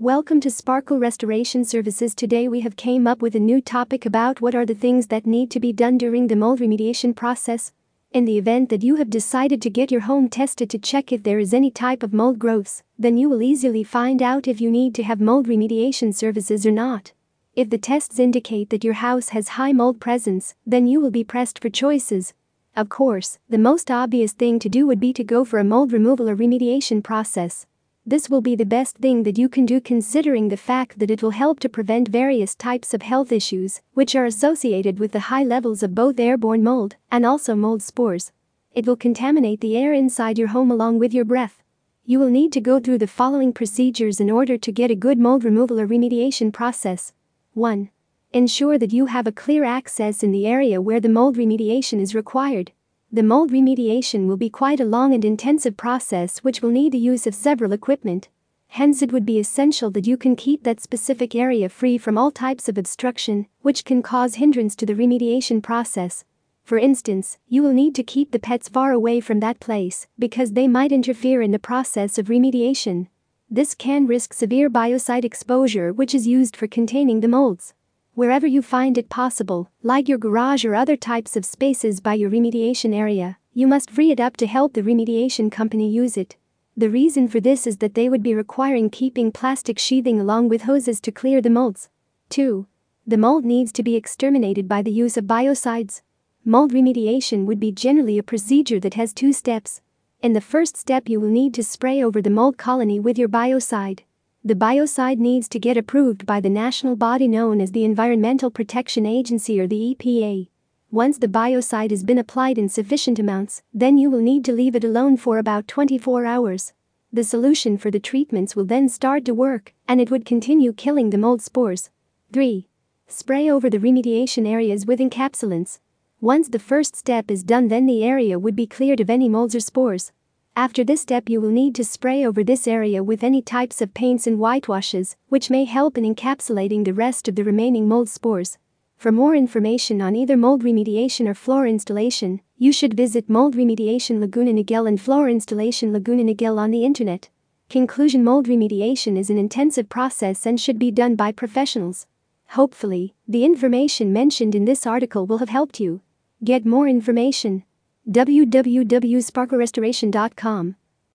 Welcome to Sparkle Restoration Services. Today we have came up with a new topic about what are the things that need to be done during the mold remediation process. In the event that you have decided to get your home tested to check if there is any type of mold growths, then you will easily find out if you need to have mold remediation services or not. If the tests indicate that your house has high mold presence, then you will be pressed for choices. Of course, the most obvious thing to do would be to go for a mold removal or remediation process. This will be the best thing that you can do considering the fact that it will help to prevent various types of health issues, which are associated with the high levels of both airborne mold and also mold spores. It will contaminate the air inside your home along with your breath. You will need to go through the following procedures in order to get a good mold removal or remediation process. 1. Ensure that you have a clear access in the area where the mold remediation is required. The mold remediation will be quite a long and intensive process which will need the use of several equipment. Hence, it would be essential that you can keep that specific area free from all types of obstruction, which can cause hindrance to the remediation process. For instance, you will need to keep the pets far away from that place because they might interfere in the process of remediation. This can risk severe biocide exposure, which is used for containing the molds wherever you find it possible, like your garage or other types of spaces by your remediation area, you must free it up to help the remediation company use it. The reason for this is that they would be requiring keeping plastic sheathing along with hoses to clear the molds. 2. The mold needs to be exterminated by the use of biocides. Mold remediation would be generally a procedure that has two steps. In the first step, you will need to spray over the mold colony with your biocide. The biocide needs to get approved by the national body known as the Environmental Protection Agency or the EPA. Once the biocide has been applied in sufficient amounts, then you will need to leave it alone for about 24 hours. The solution for the treatments will then start to work, and it would continue killing the mold spores. 3. Spray over the remediation areas with encapsulants. Once the first step is done, then the area would be cleared of any molds or spores. After this step you will need to spray over this area with any types of paints and whitewashes, which may help in encapsulating the rest of the remaining mold spores. For more information on either mold remediation or floor installation, you should visit Mold Remediation Laguna Niguel and Floor Installation Laguna Niguel on the internet. Conclusion Mold remediation is an intensive process and should be done by professionals. Hopefully, the information mentioned in this article will have helped you. Get more information www.sparklerestoration.com